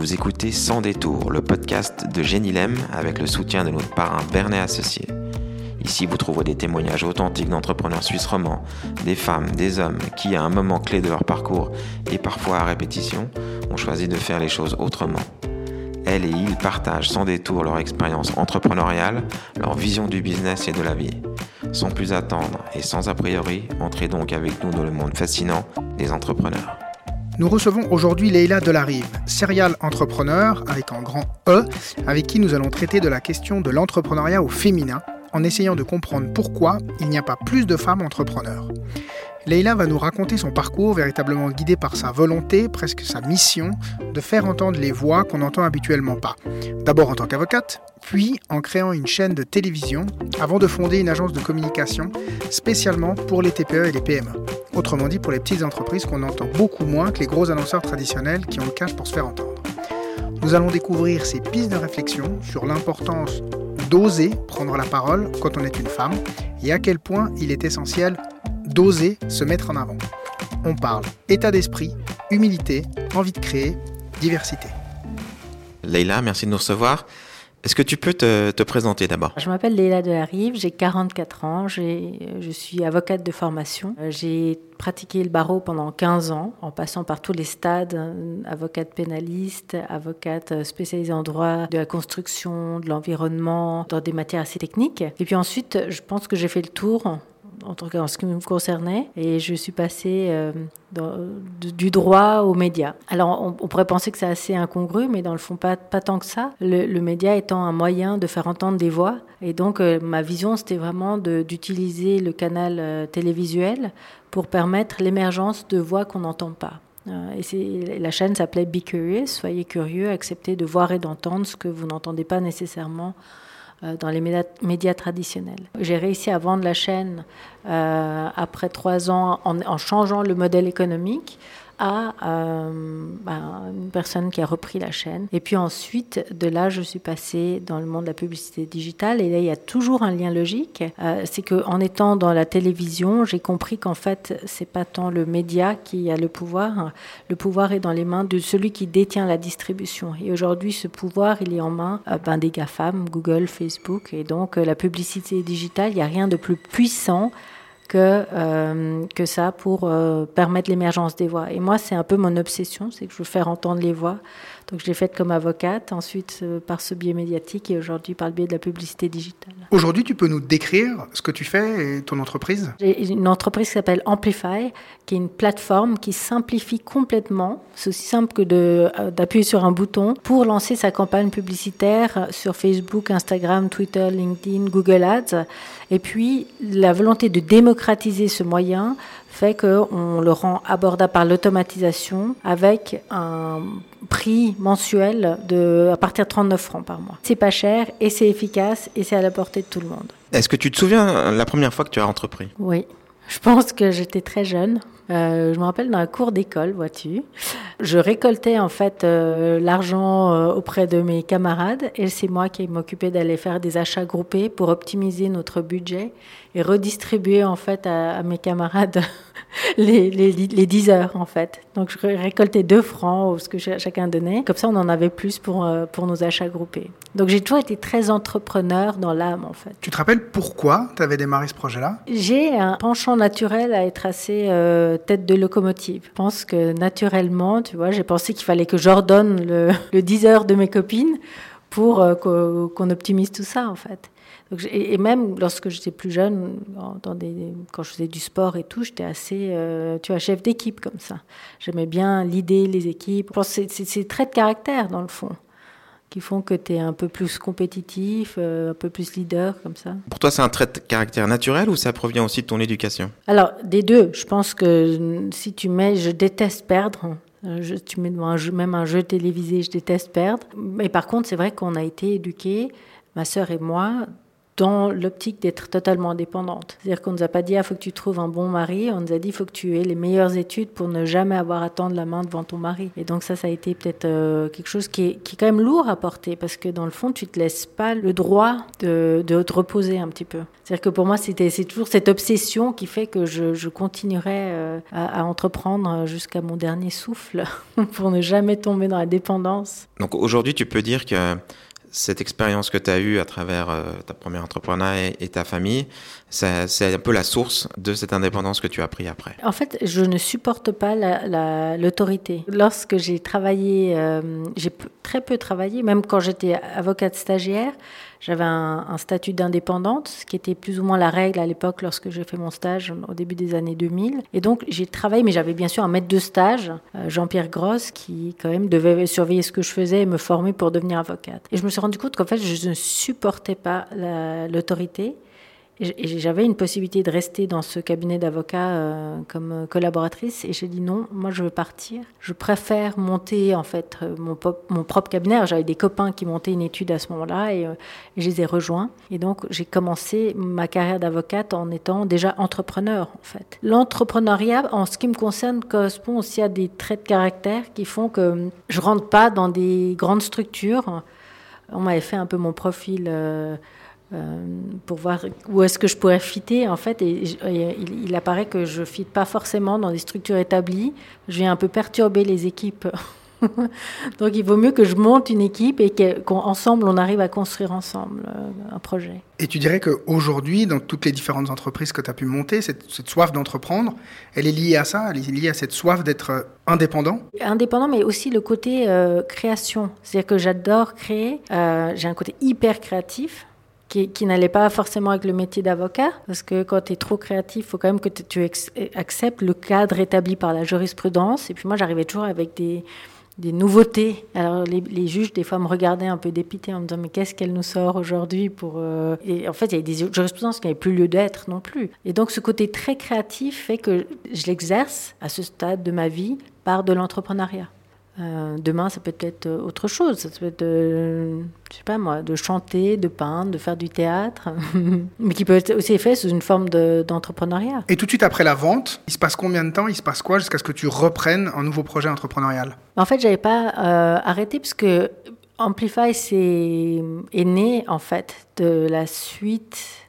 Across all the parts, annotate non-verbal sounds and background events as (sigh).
Vous écoutez Sans détour, le podcast de Génilem avec le soutien de notre parrain Bernet Associé. Ici, vous trouverez des témoignages authentiques d'entrepreneurs suisses romans, des femmes, des hommes qui, à un moment clé de leur parcours et parfois à répétition, ont choisi de faire les choses autrement. Elles et ils partagent sans détour leur expérience entrepreneuriale, leur vision du business et de la vie. Sans plus attendre et sans a priori, entrez donc avec nous dans le monde fascinant des entrepreneurs. Nous recevons aujourd'hui Leila Delarive, serial entrepreneur avec un grand E, avec qui nous allons traiter de la question de l'entrepreneuriat au féminin, en essayant de comprendre pourquoi il n'y a pas plus de femmes entrepreneurs. Leila va nous raconter son parcours véritablement guidé par sa volonté, presque sa mission, de faire entendre les voix qu'on n'entend habituellement pas. D'abord en tant qu'avocate, puis en créant une chaîne de télévision, avant de fonder une agence de communication spécialement pour les TPE et les PME. Autrement dit pour les petites entreprises qu'on entend beaucoup moins que les gros annonceurs traditionnels qui ont le cash pour se faire entendre. Nous allons découvrir ses pistes de réflexion sur l'importance d'oser prendre la parole quand on est une femme et à quel point il est essentiel d'oser se mettre en avant. On parle état d'esprit, humilité, envie de créer, diversité. Leïla, merci de nous recevoir. Est-ce que tu peux te, présenter d'abord? Je m'appelle Leila Delarive, j'ai 44 ans, je suis avocate de formation. J'ai pratiqué le barreau pendant 15 ans, en passant par tous les stades, euh, avocate pénaliste, avocate spécialisée en droit de la construction, de l'environnement, dans des matières assez techniques. Et puis ensuite, je pense que j'ai fait le tour en tout cas en ce qui me concernait, et je suis passée euh, du droit aux médias. Alors on, pourrait penser que c'est assez incongru, mais dans le fond pas, tant que ça. Le, média étant un moyen de faire entendre des voix, et donc euh, ma vision c'était vraiment d'utiliser le canal euh, télévisuel pour permettre l'émergence de voix qu'on n'entend pas. Et la chaîne s'appelait Be Curious, soyez curieux, acceptez de voir et d'entendre ce que vous n'entendez pas nécessairement dans les médias, traditionnels. J'ai réussi à vendre la chaîne euh, après trois ans en, en, changeant le modèle économique à euh, bah, une personne qui a repris la chaîne. Et puis ensuite, de là, je suis passée dans le monde de la publicité digitale. Et là, il y a toujours un lien logique. Euh, c'est qu'en étant dans la télévision, j'ai compris qu'en fait, c'est pas tant le média qui a le pouvoir. Le pouvoir est dans les mains de celui qui détient la distribution. Et aujourd'hui, ce pouvoir, il est en main euh, ben, des GAFAM, Google, Facebook. Et donc, la publicité digitale, il n'y a rien de plus puissant que, euh, que ça pour euh, permettre l'émergence des voix. Et moi, c'est un peu mon obsession, c'est que je veux faire entendre les voix. Donc je l'ai faite comme avocate, ensuite euh, par ce biais médiatique et aujourd'hui par le biais de la publicité digitale. Aujourd'hui, tu peux nous décrire ce que tu fais et ton entreprise? J'ai une entreprise qui s'appelle Amplify, qui est une plateforme qui simplifie complètement, c'est aussi simple que d'appuyer sur un bouton pour lancer sa campagne publicitaire sur Facebook, Instagram, Twitter, LinkedIn, Google Ads. Et puis la volonté de démocratiser ce moyen fait qu'on le rend abordable par l'automatisation avec un prix mensuel de à partir de 39 francs par mois. C'est pas cher et c'est efficace et c'est à la portée de tout le monde. Est-ce que tu te souviens la première fois que tu as entrepris? Oui. Je pense que j'étais très jeune. Euh, je me rappelle dans un cours d'école, vois-tu. Je récoltais en fait euh, l'argent euh, auprès de mes camarades et c'est moi qui m'occupais d'aller faire des achats groupés pour optimiser notre budget et redistribuer en fait à mes camarades (laughs) les, les, les 10 heures en fait. Donc je récoltais 2 francs, ce que chacun donnait. Comme ça, on en avait plus pour, euh, pour nos achats groupés. Donc j'ai toujours été très entrepreneur dans l'âme en fait. Tu te rappelles pourquoi tu avais démarré ce projet-là? J'ai un penchant naturel à être assez euh, tête de locomotive. Je pense que naturellement, tu vois, j'ai pensé qu'il fallait que j'ordonne le, (laughs) le 10 heures de mes copines pour euh, qu'on optimise tout ça en fait et, même lorsque j'étais plus jeune, dans des, quand je faisais du sport et tout, j'étais assez, euh, tu vois, chef d'équipe comme ça. J'aimais bien l'idée, les équipes. C'est ces traits de caractère, dans le fond, qui font que tu es un peu plus compétitif, euh, un peu plus leader, comme ça. Pour toi, c'est un trait de caractère naturel ou ça provient aussi de ton éducation? Alors, des deux. Je pense que si tu mets, je déteste perdre. Euh, je, tu mets un jeu, même un jeu télévisé, je déteste perdre. Mais par contre, c'est vrai qu'on a été éduqués, ma sœur et moi, dans l'optique d'être totalement indépendante. C'est-à-dire qu'on ne nous a pas dit, il ah, faut que tu trouves un bon mari, on nous a dit, il faut que tu aies les meilleures études pour ne jamais avoir à tendre la main devant ton mari. Et donc ça, ça a été peut-être euh, quelque chose qui est, qui est, quand même lourd à porter, parce que dans le fond, tu te laisses pas le droit de, de te reposer un petit peu. C'est-à-dire que pour moi, c'est toujours cette obsession qui fait que je, je continuerai euh, à entreprendre jusqu'à mon dernier souffle, (laughs) pour ne jamais tomber dans la dépendance. Donc aujourd'hui, tu peux dire que cette expérience que tu as eue à travers euh, ta première entrepreneur et, ta famille, c'est un peu la source de cette indépendance que tu as pris après. En fait, je ne supporte pas l'autorité. La, Lorsque j'ai travaillé, euh, j'ai très peu travaillé, même quand j'étais avocate stagiaire, j'avais un, statut d'indépendante, ce qui était plus ou moins la règle à l'époque lorsque j'ai fait mon stage au début des années 2000. Et donc j'ai travaillé, mais j'avais bien sûr un maître de stage, euh, Jean-Pierre Grosse, qui quand même devait surveiller ce que je faisais et me former pour devenir avocate. Et je me suis rendu compte qu'en fait je ne supportais pas l'autorité. Et j'avais une possibilité de rester dans ce cabinet d'avocats euh, comme collaboratrice et j'ai dit non, moi je veux partir. Je préfère monter en fait euh, mon, propre cabinet. J'avais des copains qui montaient une étude à ce moment-là et, euh, et, je les ai rejoints. Et donc j'ai commencé ma carrière d'avocate en étant déjà entrepreneur en fait. L'entrepreneuriat, en ce qui me concerne, correspond aussi à des traits de caractère qui font que je rentre pas dans des grandes structures. On m'avait fait un peu mon profil. Euh, euh, pour voir où est-ce que je pourrais fitter en fait et, il, apparaît que je fitte pas forcément dans des structures établies. Je viens un peu perturber les équipes. (laughs) Donc il vaut mieux que je monte une équipe et qu'ensemble on arrive à construire ensemble euh, un projet. Et tu dirais qu'aujourd'hui dans toutes les différentes entreprises que tu as pu monter cette, cette soif d'entreprendre elle est liée à ça elle est liée à cette soif d'être euh, indépendant? Indépendant mais aussi le côté création. C'est-à-dire que j'adore créer j'ai un côté hyper créatif qui, n'allait pas forcément avec le métier d'avocat, parce que quand tu es trop créatif, il faut quand même que tu acceptes le cadre établi par la jurisprudence. Et puis moi, j'arrivais toujours avec des, nouveautés. Alors les, juges, des fois, me regardaient un peu dépités en me disant mais qu'est-ce qu'elle nous sort aujourd'hui pour euh, Et en fait, il y avait des jurisprudences qui n'avaient plus lieu d'être non plus. Et donc ce côté très créatif fait que je l'exerce à ce stade de ma vie par de l'entrepreneuriat. Euh, demain, ça peut être autre chose. Ça peut être, de, je sais pas moi, de chanter, de peindre, de faire du théâtre, (laughs) mais qui peut être aussi fait sous une forme d'entrepreneuriat. Et tout de suite après la vente, il se passe combien de temps? Il se passe quoi jusqu'à ce que tu reprennes un nouveau projet entrepreneurial? En fait, j'avais pas euh, arrêté parce que Amplify est, est né en fait de la suite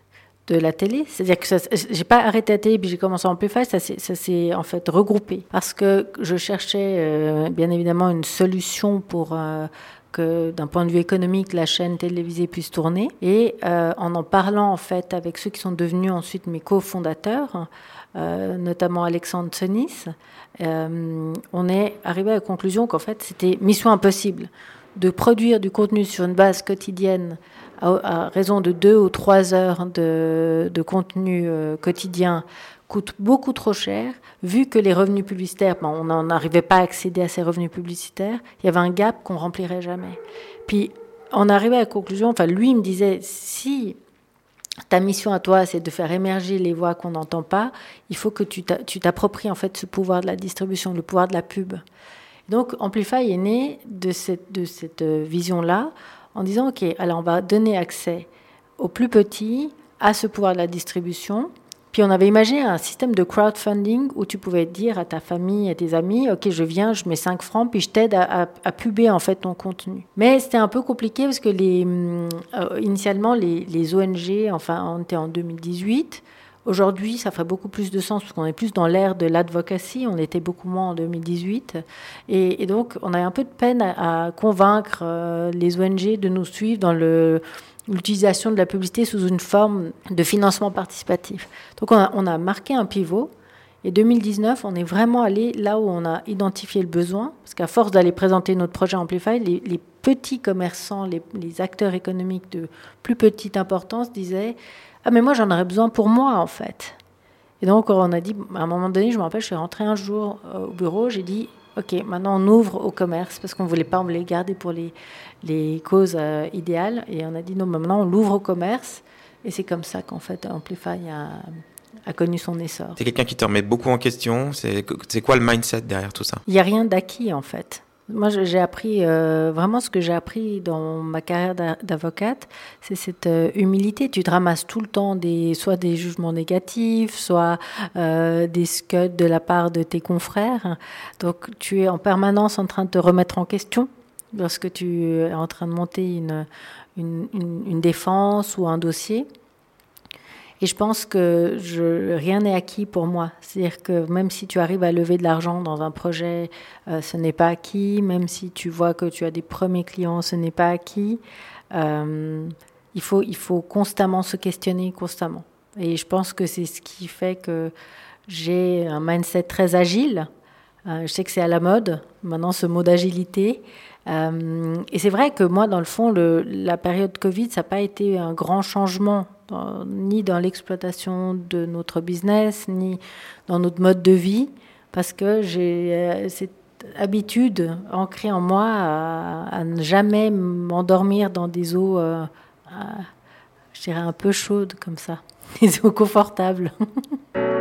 de la télé. C'est-à-dire que j'ai pas arrêté la télé puis j'ai commencé à Amplify, ça s'est en fait regroupé. Parce que je cherchais euh, bien évidemment une solution pour euh, que d'un point de vue économique, la chaîne télévisée puisse tourner. Et euh, en en parlant en fait avec ceux qui sont devenus ensuite mes cofondateurs, notamment Alexandre Sonis, on est arrivé à la conclusion qu'en fait c'était mission impossible de produire du contenu sur une base quotidienne à, raison de deux ou trois heures de, contenu euh, quotidien coûte beaucoup trop cher, vu que les revenus publicitaires, on n'arrivait pas à accéder à ces revenus publicitaires, il y avait un gap qu'on remplirait jamais. Puis on arrivait à la conclusion, enfin lui me disait, si ta mission à toi, c'est de faire émerger les voix qu'on n'entend pas, il faut que tu t'appropries en fait ce pouvoir de la distribution, le pouvoir de la pub. Donc Amplify est né de cette, de cette vision-là en disant, OK, alors on va donner accès aux plus petits à ce pouvoir de la distribution. Puis on avait imaginé un système de crowdfunding où tu pouvais dire à ta famille, à tes amis, ok, je viens, je mets 5 francs, puis je t'aide à, à, puber en fait ton contenu. Mais c'était un peu compliqué parce que les, euh, initialement les, les, ONG, enfin on était en 2018, Aujourd'hui, ça ferait beaucoup plus de sens parce qu'on est plus dans l'ère de l'advocacy. On était beaucoup moins en 2018. Et, donc, on a un peu de peine à, convaincre euh, les ONG de nous suivre dans l'utilisation de la publicité sous une forme de financement participatif. Donc, on a, marqué un pivot. Et 2019, on est vraiment allé là où on a identifié le besoin, parce qu'à force d'aller présenter notre projet Amplify, les, petits commerçants, les, acteurs économiques de plus petite importance disaient ah, mais moi, j'en aurais besoin pour moi, en fait. Et donc, on a dit, à un moment donné, je me rappelle, je suis rentrée un jour euh, au bureau, j'ai dit, OK, maintenant on ouvre au commerce parce qu'on ne voulait pas les garder pour les, les causes euh, idéales. Et on a dit, non, maintenant on l'ouvre au commerce. Et c'est comme ça qu'en fait, Amplify a, a connu son essor. C'est quelqu'un qui te remet beaucoup en question. C'est quoi le mindset derrière tout ça? Il n'y a rien d'acquis, en fait. Moi, j'ai appris euh, vraiment ce que j'ai appris dans ma carrière d'avocate, c'est cette euh, humilité. Tu te ramasses tout le temps des, soit des jugements négatifs, soit euh, des scuds de la part de tes confrères. Donc, tu es en permanence en train de te remettre en question lorsque tu es en train de monter une, une, une défense ou un dossier. Et je pense que rien n'est acquis pour moi. C'est-à-dire que même si tu arrives à lever de l'argent dans un projet, euh, ce n'est pas acquis. Même si tu vois que tu as des premiers clients, ce n'est pas acquis. Euh, il, faut, il faut constamment se questionner, constamment. Et je pense que c'est ce qui fait que j'ai un mindset très agile. Euh, je sais que c'est à la mode, maintenant, ce mot d'agilité. et c'est vrai que moi, dans le fond, la période Covid, ça n'a pas été un grand changement ni dans l'exploitation de notre business, ni dans notre mode de vie, parce que j'ai euh, cette habitude ancrée en moi à, ne jamais m'endormir dans des eaux, euh, je dirais, un peu chaudes comme ça, (laughs) des eaux confortables. (laughs)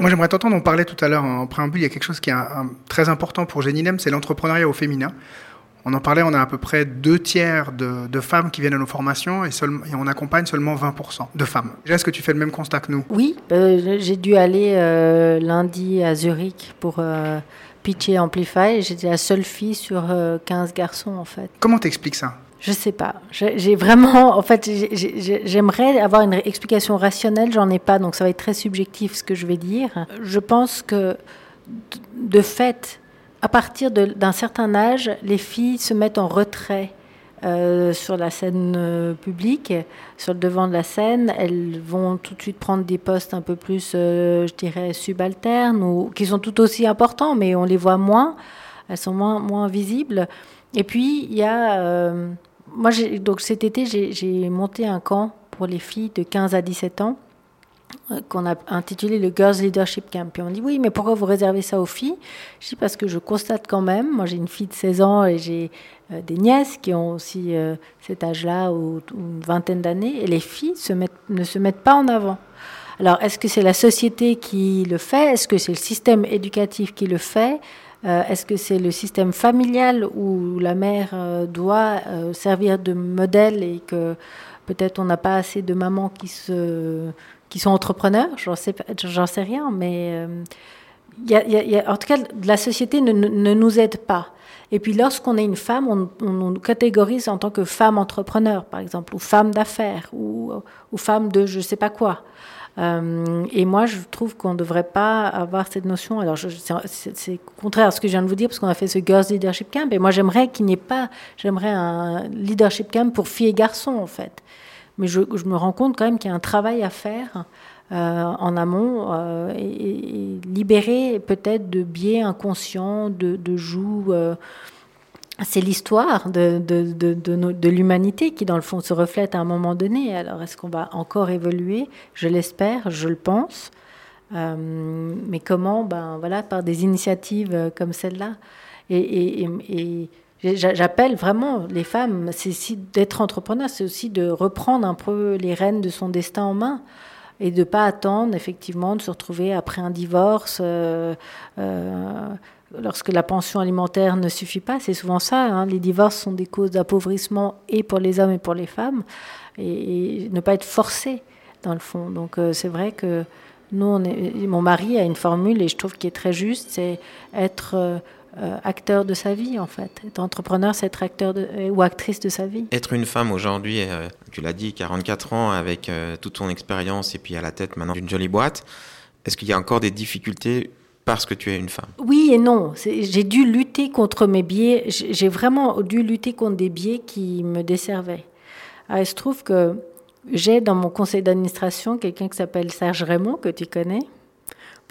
Moi, j'aimerais t'entendre, on parlait tout à l'heure en préambule, il y a quelque chose qui est très important pour Lem, c'est l'entrepreneuriat au féminin. On en parlait, on a à peu près deux tiers de, femmes qui viennent à nos formations et, on accompagne seulement 20% de femmes. Est-ce que tu fais le même constat que nous? Oui, euh, j'ai dû aller euh, lundi à Zurich pour euh, pitcher Amplify. J'étais la seule fille sur 15 garçons en fait. Comment t'expliques ça? Je sais pas. J'ai vraiment, en fait, j'aimerais avoir une explication rationnelle, j'en ai pas, donc ça va être très subjectif ce que je vais dire. Je pense que, de fait, à partir d'un certain âge, les filles se mettent en retrait euh, sur la scène euh, publique, sur le devant de la scène. Elles vont tout de suite prendre des postes un peu plus, euh, je dirais, subalternes, ou qui sont tout aussi importants, mais on les voit moins. Elles sont moins, moins visibles. Et puis, il y a moi, donc cet été, j'ai monté un camp pour les filles de 15 à 17 ans euh, qu'on a intitulé le Girls Leadership Camp. Et on dit oui, mais pourquoi vous réservez ça aux filles? Je dis parce que je constate quand même, moi j'ai une fille de 16 ans et j'ai euh, des nièces qui ont aussi euh, cet âge-là ou, une vingtaine d'années, et les filles ne se mettent pas en avant. Alors est-ce que c'est la société qui le fait? Est-ce que c'est le système éducatif qui le fait? Euh, est-ce que c'est le système familial où la mère euh, doit euh, servir de modèle et que peut-être on n'a pas assez de mamans qui, se, qui sont entrepreneurs? J'en sais, sais rien, mais y a, en tout cas, la société ne, ne, nous aide pas. Et puis lorsqu'on est une femme, on, on, catégorise en tant que femme entrepreneur, par exemple, ou femme d'affaires, ou, ou femme de je ne sais pas quoi. Euh, et moi, je trouve qu'on ne devrait pas avoir cette notion. Alors, c'est contraire à ce que je viens de vous dire, parce qu'on a fait ce Girls Leadership Camp. Et moi, j'aimerais qu'il n'y ait pas, j'aimerais un leadership camp pour filles et garçons, en fait. Mais je, me rends compte quand même qu'il y a un travail à faire euh, en amont euh, et, libérer peut-être de biais inconscients, de, de joues c'est l'histoire de, de, de, de l'humanité qui, dans le fond, se reflète à un moment donné. Alors, est-ce qu'on va encore évoluer? Je l'espère, je le pense. Euh, mais comment? Ben, voilà, Par des initiatives euh, comme celle-là. Et, et, et, j'appelle vraiment les femmes, c'est d'être entrepreneur, c'est aussi de reprendre un peu les rênes de son destin en main et de ne pas attendre, effectivement, de se retrouver après un divorce. Euh lorsque la pension alimentaire ne suffit pas, c'est souvent ça. Hein. les divorces sont des causes d'appauvrissement et pour les hommes et pour les femmes, et, ne pas être forcé dans le fond. Donc euh, c'est vrai que nous, mon mari a une formule et je trouve qu'elle est très juste, c'est être euh, euh, acteur de sa vie en fait. Être entrepreneur, c'est être acteur ou actrice de sa vie. Être une femme aujourd'hui, tu l'as dit, 44 ans avec toute ton expérience et puis à la tête maintenant d'une jolie boîte. Est-ce qu'il y a encore des difficultés parce que tu es une femme Oui et non. J'ai dû lutter contre mes biais. J'ai vraiment dû lutter contre des biais qui me desservaient. Ah, il se trouve que j'ai dans mon conseil d'administration quelqu'un qui s'appelle Serge Raymond, que tu connais.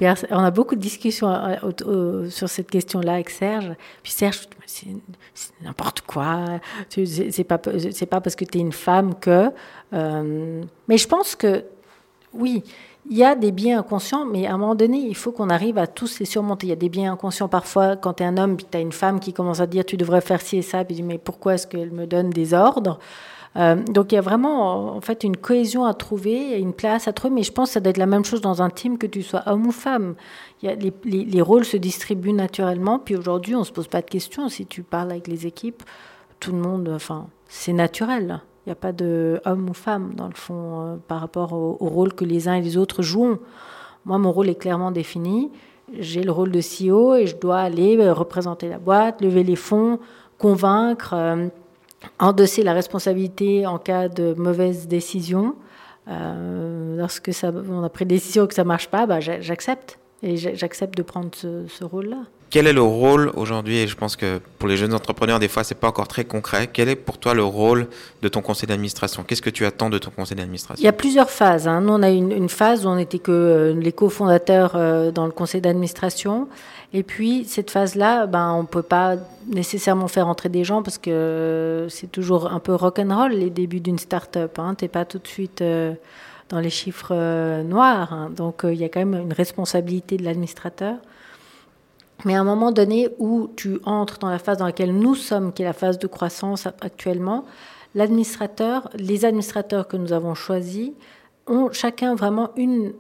on a beaucoup de discussions euh, sur cette question-là avec Serge. Puis Serge, c'est n'importe quoi. C'est pas, pas parce que tu es une femme que. Euh, mais je pense que, oui, il y a des biens inconscients, mais à un moment donné, il faut qu'on arrive à tous les surmonter. Il y a des biens inconscients parfois quand tu es un homme, puis tu as une femme qui commence à dire tu devrais faire ci et ça, puis tu dis mais pourquoi est-ce qu'elle me donne des ordres? Donc il y a vraiment en fait une cohésion à trouver, une place à trouver, mais je pense que ça doit être la même chose dans un team que tu sois homme ou femme. Les, les, rôles se distribuent naturellement, puis aujourd'hui on se pose pas de questions. Si tu parles avec les équipes, tout le monde, enfin, c'est naturel. Il n'y a pas de homme ou femme, dans le fond, par rapport au, rôle que les uns et les autres jouent. Moi, mon rôle est clairement défini j'ai le rôle de CEO et je dois aller euh, représenter la boîte, lever les fonds, convaincre, euh, endosser la responsabilité en cas de mauvaise décision. Euh, lorsque ça, on a pris des décision que ça marche pas, bah, j'accepte et j'accepte de prendre ce rôle-là. Quel est le rôle aujourd'hui, et je pense que pour les jeunes entrepreneurs, des fois, c'est pas encore très concret, quel est pour toi le rôle de ton conseil d'administration? Qu'est-ce que tu attends de ton conseil d'administration? Il y a plusieurs phases. Hein. Nous, on a une, une phase où on n'était que euh, les cofondateurs euh, dans le conseil d'administration. Et puis, cette phase-là, ben, on ne peut pas nécessairement faire entrer des gens parce que c'est toujours un peu rock'n'roll les débuts d'une start-up. Hein. Tu n'es pas tout de suite euh, dans les chiffres noirs. Hein. Donc, il y a quand même une responsabilité de l'administrateur. Mais à un moment donné où tu entres dans la phase dans laquelle nous sommes, qui est la phase de croissance actuellement, l'administrateur, les administrateurs que nous avons choisis ont chacun vraiment une,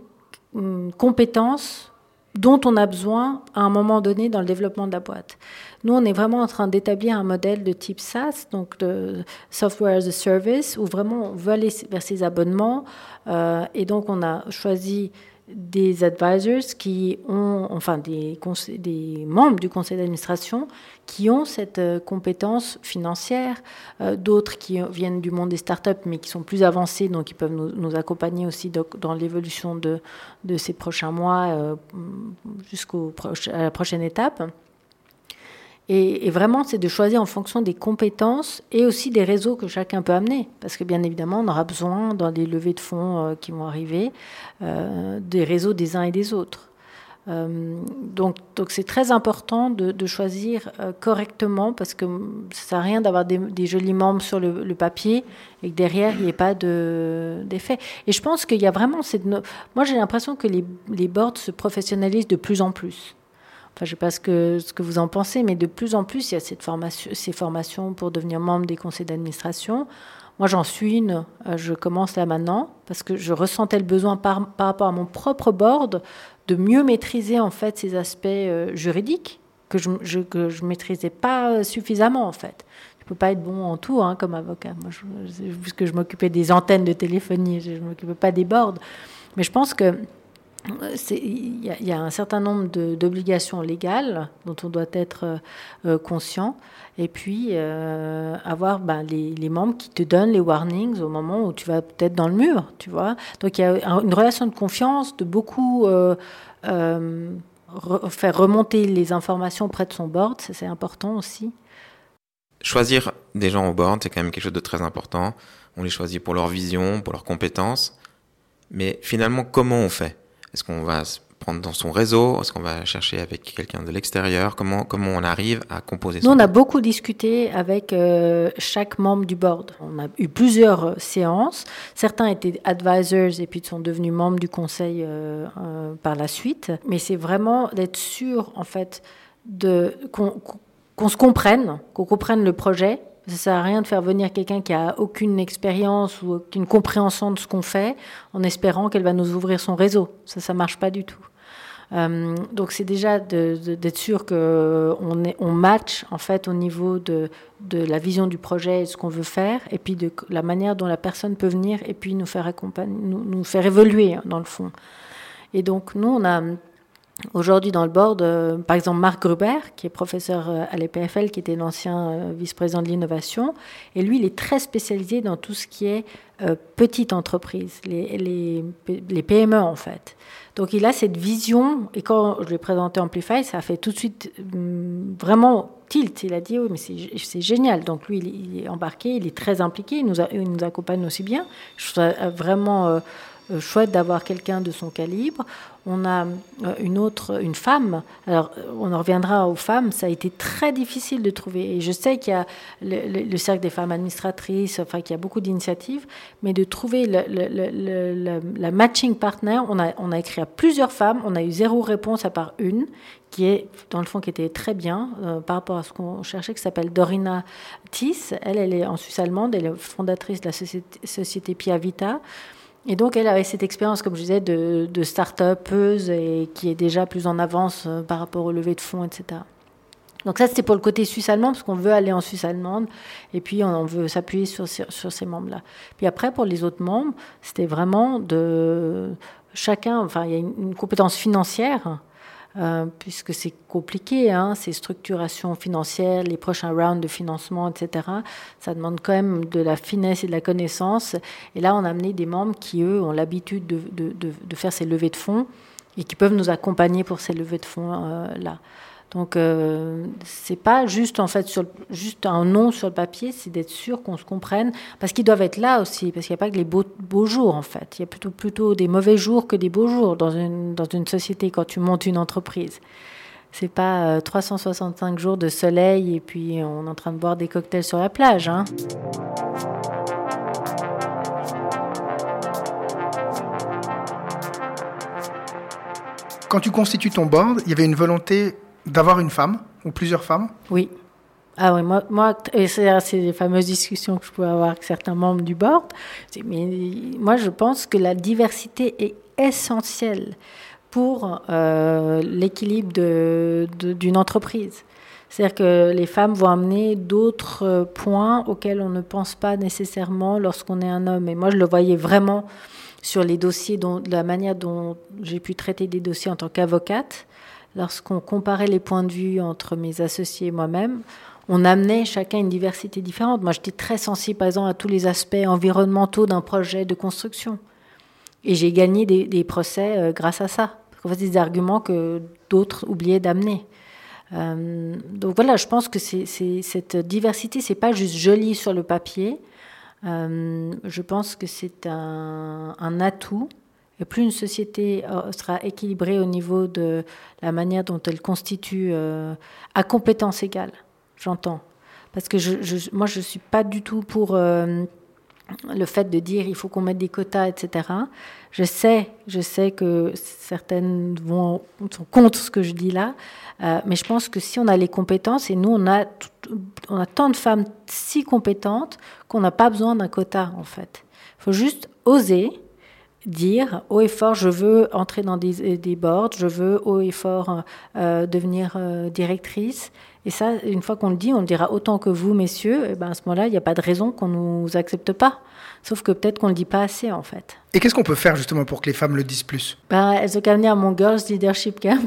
compétence dont on a besoin à un moment donné dans le développement de la boîte. Nous, on est vraiment en train d'établir un modèle de type SaaS, donc de Software as a Service, où vraiment on veut aller vers ces abonnements. Euh, et donc, on a choisi des advisors qui ont, enfin des, des membres du conseil d'administration qui ont cette euh, compétence financière, euh, d'autres qui viennent du monde des startups mais qui sont plus avancés, donc ils peuvent nous, accompagner aussi dans l'évolution de, de, ces prochains mois euh, jusqu'à la prochaine étape. Et, vraiment, c'est de choisir en fonction des compétences et aussi des réseaux que chacun peut amener. Parce que bien évidemment, on aura besoin, dans les levées de fonds euh, qui vont arriver, euh, des réseaux des uns et des autres. Euh, donc, donc c'est très important de, choisir correctement parce que ça sert à rien d'avoir des, jolis membres sur le, papier et que derrière il n'y ait pas d'effet. et je pense qu'il y a vraiment cette. Moi, j'ai l'impression que les, les boards se professionnalisent de plus en plus. Enfin, je ne sais pas ce que, vous en pensez, mais de plus en plus, il y a ces formations pour devenir membre des conseils d'administration. Moi, j'en suis une. Euh, je commence là maintenant parce que je ressentais le besoin par, rapport à mon propre board de mieux maîtriser en fait ces aspects euh, juridiques que je ne que je maîtrisais pas euh, suffisamment en fait. Je peux pas être bon en tout hein, comme avocat. Moi, je, puisque je m'occupais des antennes de téléphonie, je ne m'occupais pas des boards. Mais je pense que il y, a un certain nombre d'obligations légales dont on doit être euh, euh, conscient, et puis euh, avoir ben, les, membres qui te donnent les warnings au moment où tu vas peut-être dans le mur, tu vois. Donc il y a une relation de confiance, de beaucoup faire remonter les informations près de son board, c'est important aussi. Choisir des gens au board, c'est quand même quelque chose de très important. On les choisit pour leur vision, pour leurs compétences. Mais finalement, comment on fait? Est-ce qu'on va se prendre dans son réseau? Est-ce qu'on va chercher avec quelqu'un de l'extérieur? Comment, comment on arrive à composer Nous, on a beaucoup discuté avec euh, chaque membre du board. On a eu plusieurs euh, séances. Certains étaient advisors et puis sont devenus membres du conseil euh, par la suite. Mais c'est vraiment d'être sûr, en fait, de, qu'on se comprenne, qu'on comprenne le projet ça sert à rien de faire venir quelqu'un qui a aucune expérience ou aucune compréhension de ce qu'on fait en espérant qu'elle va nous ouvrir son réseau. Ça, ça marche pas du tout. Euh, donc c'est déjà d'être sûr qu'on on match en fait au niveau de, de la vision du projet et ce qu'on veut faire, et puis de la manière dont la personne peut venir et puis nous faire accompagner, nous, nous faire évoluer hein, dans le fond. Et donc nous on a Aujourd'hui, dans le board, euh, par exemple, Marc Gruber, qui est professeur euh, à l'EPFL, qui était l'ancien euh, vice-président de l'innovation, et lui, il est très spécialisé dans tout ce qui est petite entreprise, les, PME en fait. Donc il a cette vision, et quand je lui ai présenté Amplify, ça a fait tout de suite hum, vraiment tilt. Il a dit, oui, mais c'est génial. Donc lui, il, est embarqué, il est très impliqué, il nous, il nous accompagne aussi bien. Je trouve ça vraiment chouette d'avoir quelqu'un de son calibre. On a euh, une autre, une femme. Alors, on en reviendra aux femmes. Ça a été très difficile de trouver. Et je sais qu'il y a le, cercle des femmes administratrices, enfin, qu'il y a beaucoup d'initiatives, mais de trouver la matching partner, on a, on a écrit à plusieurs femmes. On a eu zéro réponse à part une qui est, dans le fond, qui était très bien euh, par rapport à ce qu'on cherchait, qui s'appelle Dorina Thies. Elle, elle est en Suisse allemande, elle est fondatrice de la société, société Pia Vita. Et donc, elle avait cette expérience, comme je disais, de, de start-upeuse et qui est déjà plus en avance euh, par rapport au lever de fonds, etc. Donc ça, c'était pour le côté suisse-allemand, parce qu'on veut aller en Suisse allemande, et puis on veut s'appuyer sur, ces membres-là. Puis après, pour les autres membres, c'était vraiment de chacun, enfin, il y a une compétence financière euh, puisque c'est compliqué, hein, ces structurations financières, les prochains rounds de financement, etc. Ça demande quand même de la finesse et de la connaissance. Et là, on a amené des membres qui, eux, ont l'habitude de, de, de, faire ces levées de fonds et qui peuvent nous accompagner pour ces levées de fonds-là. Euh, donc, euh, c'est pas juste en fait sur juste un nom sur le papier, c'est d'être sûr qu'on se comprenne, parce qu'ils doivent être là aussi, parce qu'il n'y a pas que les beaux, beaux, jours en fait. Il y a plutôt plutôt des mauvais jours que des beaux jours dans une dans une société quand tu montes une entreprise. C'est pas 365 euh, jours de soleil et puis on est en train de boire des cocktails sur la plage. Hein. Quand tu constitues ton board, il y avait une volonté d'avoir une femme ou plusieurs femmes Oui. Ah oui, moi, c'est ces fameuses discussions que je pouvais avoir avec certains membres du board. Mais moi, je pense que la diversité est essentielle pour euh, l'équilibre d'une entreprise. C'est-à-dire que les femmes vont amener d'autres points auxquels on ne pense pas nécessairement lorsqu'on est un homme. Et moi, je le voyais vraiment sur les dossiers, la manière dont j'ai pu traiter des dossiers en tant qu'avocate lorsqu'on comparait les points de vue entre mes associés et moi-même, on amenait chacun une diversité différente. Moi, j'étais très sensible, par exemple, à tous les aspects environnementaux d'un projet de construction. Et j'ai gagné des, procès euh, grâce à ça. Parce fait, des arguments que d'autres oubliaient d'amener. Euh, donc voilà, je pense que cette diversité, c'est pas juste joli sur le papier. Euh, je pense que c'est un atout et plus une société euh, sera équilibrée au niveau de la manière dont elle constitue euh, à compétence égale, j'entends. Parce que moi, je ne suis pas du tout pour euh, le fait de dire il faut qu'on mette des quotas, etc. Je sais, je sais que certaines vont, sont contre ce que je dis là, mais je pense que si on a les compétences, et nous, on a, on a tant de femmes si compétentes qu'on n'a pas besoin d'un quota, en fait. Il faut juste oser dire haut et fort, je veux entrer dans des, des boards, je veux haut et fort euh, devenir euh, directrice. Et ça, une fois qu'on le dit, on le dira autant que vous, messieurs. Et ben à ce moment-là, il n'y a pas de raison qu'on ne nous accepte pas. Sauf que peut-être qu'on ne le dit pas assez, en fait. Et qu'est-ce qu'on peut faire justement pour que les femmes le disent plus? Ben, Elles ont qu'à venir à mon Girls Leadership Camp.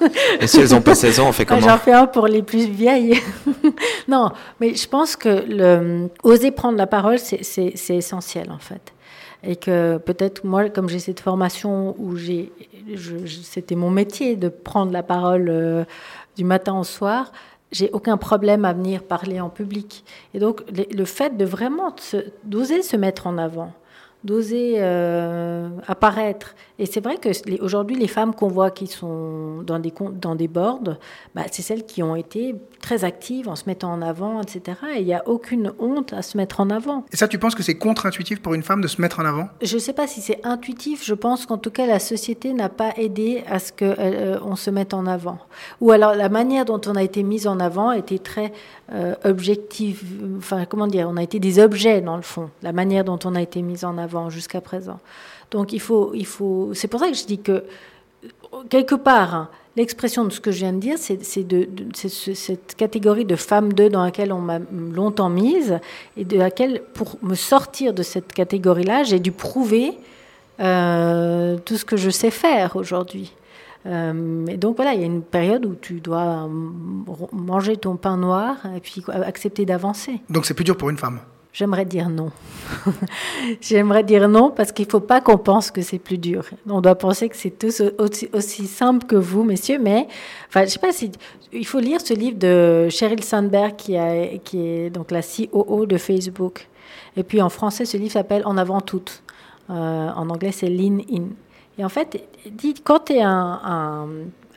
(laughs) Et si elles n'ont pas 16 ans, on fait comment J'en fais un pour les plus vieilles. (laughs) non, mais je pense que le, oser prendre la parole, c'est essentiel, en fait et que peut-être moi, comme j'ai cette formation où j'ai, c'était mon métier de prendre la parole euh, du matin au soir, j'ai aucun problème à venir parler en public. Et donc le fait de vraiment d'oser se mettre en avant, d'oser euh, apparaître. Et c'est vrai que aujourd'hui, les femmes qu'on voit qui sont dans des, dans des boards, bah, c'est celles qui ont été très actives en se mettant en avant, etc. Et il n'y a aucune honte à se mettre en avant. Et ça, tu penses que c'est contre-intuitif pour une femme de se mettre en avant? Je ne sais pas si c'est intuitif. Je pense qu'en tout cas, la société n'a pas aidé à ce qu'on euh, se mette en avant. Ou alors, la manière dont on a été mise en avant était très euh, objective. Enfin, comment dire On a été des objets, dans le fond, la manière dont on a été mise en avant jusqu'à présent. Donc il faut, il faut. C'est pour ça que je dis que quelque part, hein, l'expression de ce que je viens de dire, c'est de, cette catégorie de femme d'eux dans laquelle on m'a longtemps mise et de laquelle, pour me sortir de cette catégorie-là, j'ai dû prouver euh, tout ce que je sais faire aujourd'hui. Euh, et donc voilà, il y a une période où tu dois manger ton pain noir et puis accepter d'avancer. Donc c'est plus dur pour une femme? J'aimerais dire non. (laughs) J'aimerais dire non parce qu'il ne faut pas qu'on pense que c'est plus dur. On doit penser que c'est tout aussi, simple que vous, messieurs. Mais enfin, je sais pas si il faut lire ce livre de Sheryl Sandberg qui, est donc la COO de Facebook. Et puis en français, ce livre s'appelle En avant toutes. en anglais, c'est lean in. Et en fait, dit, quand tu es à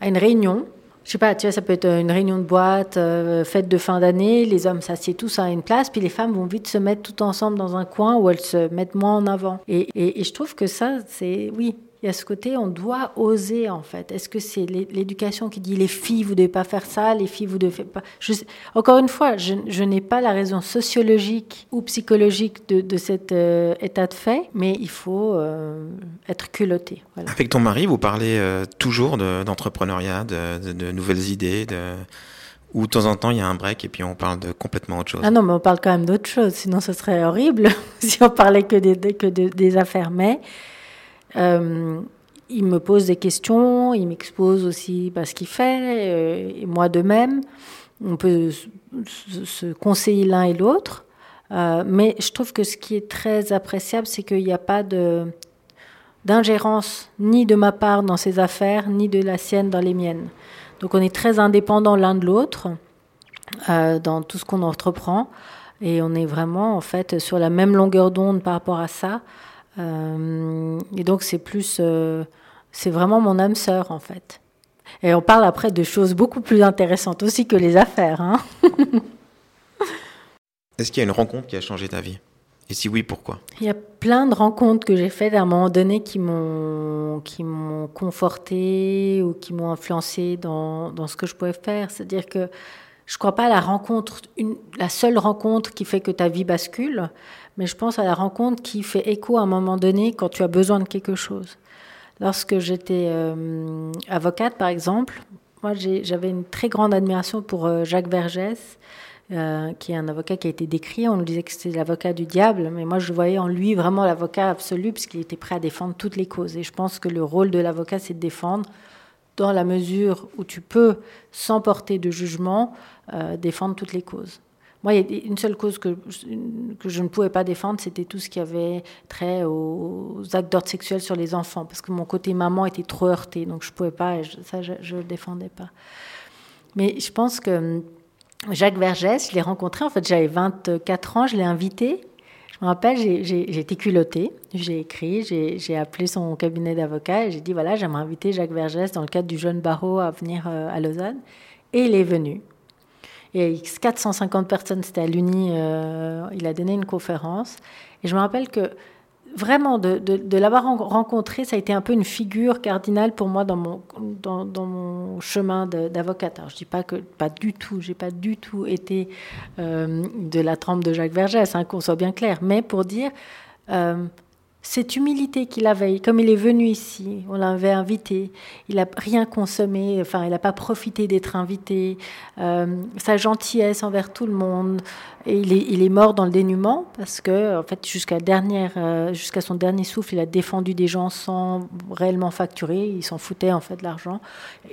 une réunion, je sais pas, tu vois, ça peut être une réunion de boîte, euh, fête de fin d'année, les hommes s'assiedent tous à une place, puis les femmes vont vite se mettre tout ensemble dans un coin où elles se mettent moins en avant. Et je trouve que ça, c'est, oui, il y a ce côté, on doit oser en fait. Est-ce que c'est l'éducation qui dit les filles, vous ne devez pas faire ça, les filles, vous ne devez pas. encore une fois, je, n'ai pas la raison sociologique ou psychologique de, cet euh, état de fait, mais il faut euh, être culotté. Avec ton mari, vous parlez euh, toujours d'entrepreneuriat, de, de, nouvelles idées, de... ou de temps en temps il y a un break et puis on parle de complètement autre chose? Ah non, mais on parle quand même d'autre chose, sinon ce serait horrible (laughs) si on parlait que des, que des affaires. Mais euh, il me pose des questions, il m'expose aussi ce qu'il fait, euh, et moi de même. On peut se conseiller l'un et l'autre. Euh, mais je trouve que ce qui est très appréciable, c'est qu'il n'y a pas d'ingérence ni de ma part dans ses affaires, ni de la sienne dans les miennes. Donc on est très indépendants l'un de l'autre dans tout ce qu'on entreprend, et on est vraiment en fait sur la même longueur d'onde par rapport à ça. Euh, et donc c'est plus, euh, c'est vraiment mon âme sœur en fait. Et on parle après de choses beaucoup plus intéressantes aussi que les affaires. Hein. (laughs) Est-ce qu'il y a une rencontre qui a changé ta vie? Et si oui, pourquoi? Il y a plein de rencontres que j'ai faites à un moment donné qui m'ont qui m'ont conforté ou qui m'ont influencé dans, dans, ce que je pouvais faire. C'est-à-dire que je ne crois pas à la rencontre, une, la seule rencontre qui fait que ta vie bascule, mais je pense à la rencontre qui fait écho à un moment donné quand tu as besoin de quelque chose. Lorsque j'étais euh, avocate, par exemple, moi j'avais une très grande admiration pour euh, Jacques Vergès, euh, qui est un avocat qui a été décrit. On nous disait que c'était l'avocat du diable, mais moi je voyais en lui vraiment l'avocat absolu, puisqu'il était prêt à défendre toutes les causes. Et je pense que le rôle de l'avocat, c'est de défendre dans la mesure où tu peux, sans porter de jugement, défendre toutes les causes. Moi, il y a une seule cause que, je ne pouvais pas défendre, c'était tout ce qui avait trait aux actes d'ordre sexuel sur les enfants, parce que mon côté maman était trop heurté, donc je ne pouvais pas, ça, je ne le défendais pas. Mais je pense que hum, Jacques Vergès, je l'ai rencontré, en fait, j'avais 24 ans, je l'ai invité. Je me rappelle, j'ai été culottée, j'ai écrit, j'ai appelé son cabinet d'avocat et j'ai dit voilà, j'aimerais inviter Jacques Vergès dans le cadre du jeune barreau à venir euh, à Lausanne. Et il est venu. Et 450 personnes, c'était à l'Uni, euh, il a donné une conférence. Et je me rappelle que vraiment, de, l'avoir rencontré, ça a été un peu une figure cardinale pour moi dans mon, dans, mon chemin d'avocate. Alors, je dis pas que, pas du tout, j'ai pas du tout été euh, de la trempe de Jacques Vergès, hein, qu'on soit bien clair, mais pour dire, euh, cette humilité qu'il avait, comme il est venu ici, on l'avait invité, il n'a rien consommé, enfin, il n'a pas profité d'être invité, euh, sa gentillesse envers tout le monde, et il est, il est mort dans le dénuement parce que, en fait, jusqu'à dernière, euh, jusqu'à son dernier souffle, il a défendu des gens sans réellement facturer, il s'en foutait en fait de l'argent,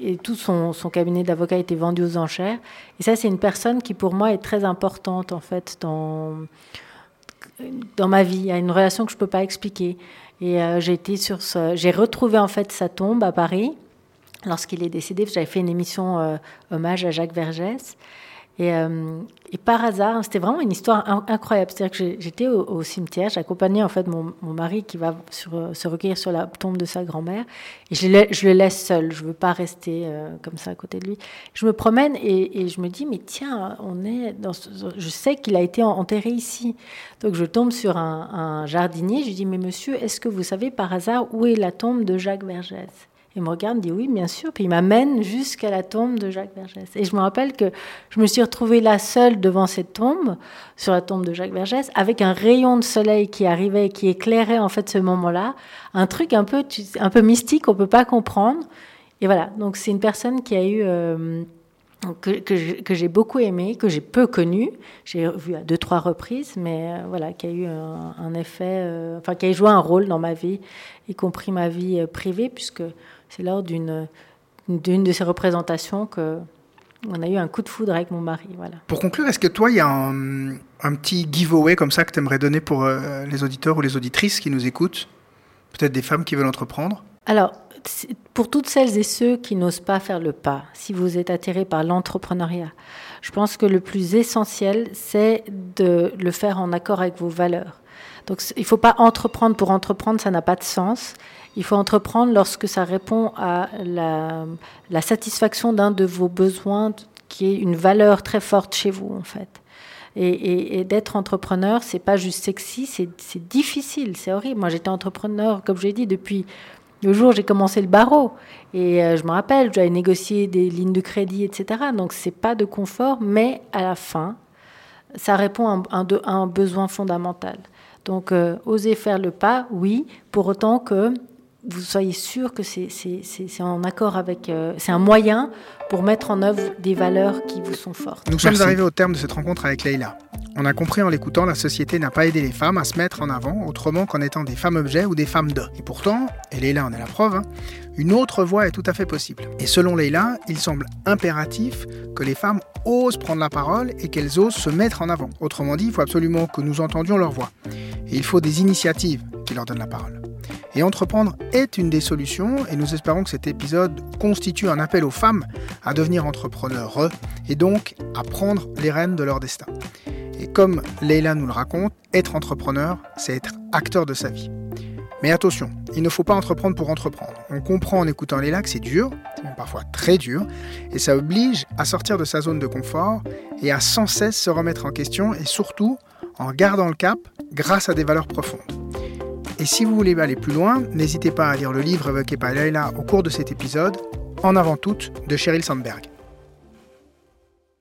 et tout son, son cabinet d'avocat était vendu aux enchères. Et ça, c'est une personne qui, pour moi, est très importante en fait dans dans ma vie. A une relation que je ne peux pas expliquer. Et euh, j'ai été sur. J'ai retrouvé en fait sa tombe à Paris lorsqu'il est décédé. J'avais fait une émission euh, hommage à Jacques Vergès. Et, euh, et, par hasard, c'était vraiment une histoire incroyable. C'est-à-dire que j'étais au, cimetière, j'accompagnais en fait mon, mari qui va sur, se recueillir sur la tombe de sa grand-mère, et je le, laisse seul. Je veux pas rester euh, comme ça à côté de lui. Je me promène et, je me dis mais tiens, on est dans. je sais qu'il a été enterré ici, donc je tombe sur un, un jardinier. Je lui dis mais monsieur, est-ce que vous savez par hasard où est la tombe de Jacques Vergès? Il me regarde, dit oui, bien sûr. Puis il m'amène jusqu'à la tombe de Jacques Vergès. Et je me rappelle que je me suis retrouvée là seule devant cette tombe, sur la tombe de Jacques Vergès, avec un rayon de soleil qui arrivait qui éclairait en fait ce moment-là. Un truc un peu, un peu mystique, on peut pas comprendre. Et voilà. Donc c'est une personne qui a eu. Euh, que, que j'ai beaucoup aimé, que j'ai peu connu. J'ai vu à deux, trois reprises, mais euh, voilà, qui a eu un, effet, euh, enfin, qui a joué un rôle dans ma vie, y compris ma vie privée, puisque c'est lors d'une de ces représentations que on a eu un coup de foudre avec mon mari. Voilà. Pour conclure, est-ce que toi, il y a un, un, petit giveaway comme ça que tu aimerais donner pour euh, les auditeurs ou les auditrices qui nous écoutent? Peut-être des femmes qui veulent entreprendre? Alors, pour toutes celles et ceux qui n'osent pas faire le pas, si vous êtes attiré par l'entrepreneuriat, Je pense que le plus essentiel, c'est de le faire en accord avec vos valeurs. Donc il ne faut pas entreprendre pour entreprendre, ça n'a pas de sens. Il faut entreprendre lorsque ça répond à la, satisfaction d'un de vos besoins qui est une valeur très forte chez vous en fait. Et, d'être entrepreneur, c'est pas juste sexy, c'est difficile, c'est horrible. Moi, j'étais entrepreneur, comme j'ai dit, depuis le jour où j'ai commencé le barreau. Et euh, je me rappelle, j'avais négocié des lignes de crédit, etc. Donc, c'est pas de confort, mais à la fin, ça répond à un, un besoin fondamental. Donc, euh, oser faire le pas, oui, pour autant que vous soyez sûr que c'est en accord avec. Euh, c'est un moyen pour mettre en œuvre des valeurs qui vous sont fortes. Nous sommes arrivés au terme de cette rencontre avec Leïla. On a compris en l'écoutant, la société n'a pas aidé les femmes à se mettre en avant autrement qu'en étant des femmes objets ou des femmes de. Et pourtant, et Leïla en est la preuve, hein, une autre voie est tout à fait possible. Et selon Leïla, il semble impératif que les femmes osent prendre la parole et qu'elles osent se mettre en avant. Autrement dit, il faut absolument que nous entendions leur voix. Et il faut des initiatives qui leur donnent la parole. Et entreprendre est une des solutions et nous espérons que cet épisode constitue un appel aux femmes à devenir entrepreneurs et donc à prendre les rênes de leur destin. Et comme Leila nous le raconte, être entrepreneur, c'est être acteur de sa vie. Mais attention, il ne faut pas entreprendre pour entreprendre. On comprend en écoutant Leila que c'est dur, parfois très dur, et ça oblige à sortir de sa zone de confort et à sans cesse se remettre en question et surtout en gardant le cap grâce à des valeurs profondes. Et si vous voulez aller plus loin, n'hésitez pas à lire le livre évoqué par Leila au cours de cet épisode, En avant toute, de Sheryl Sandberg.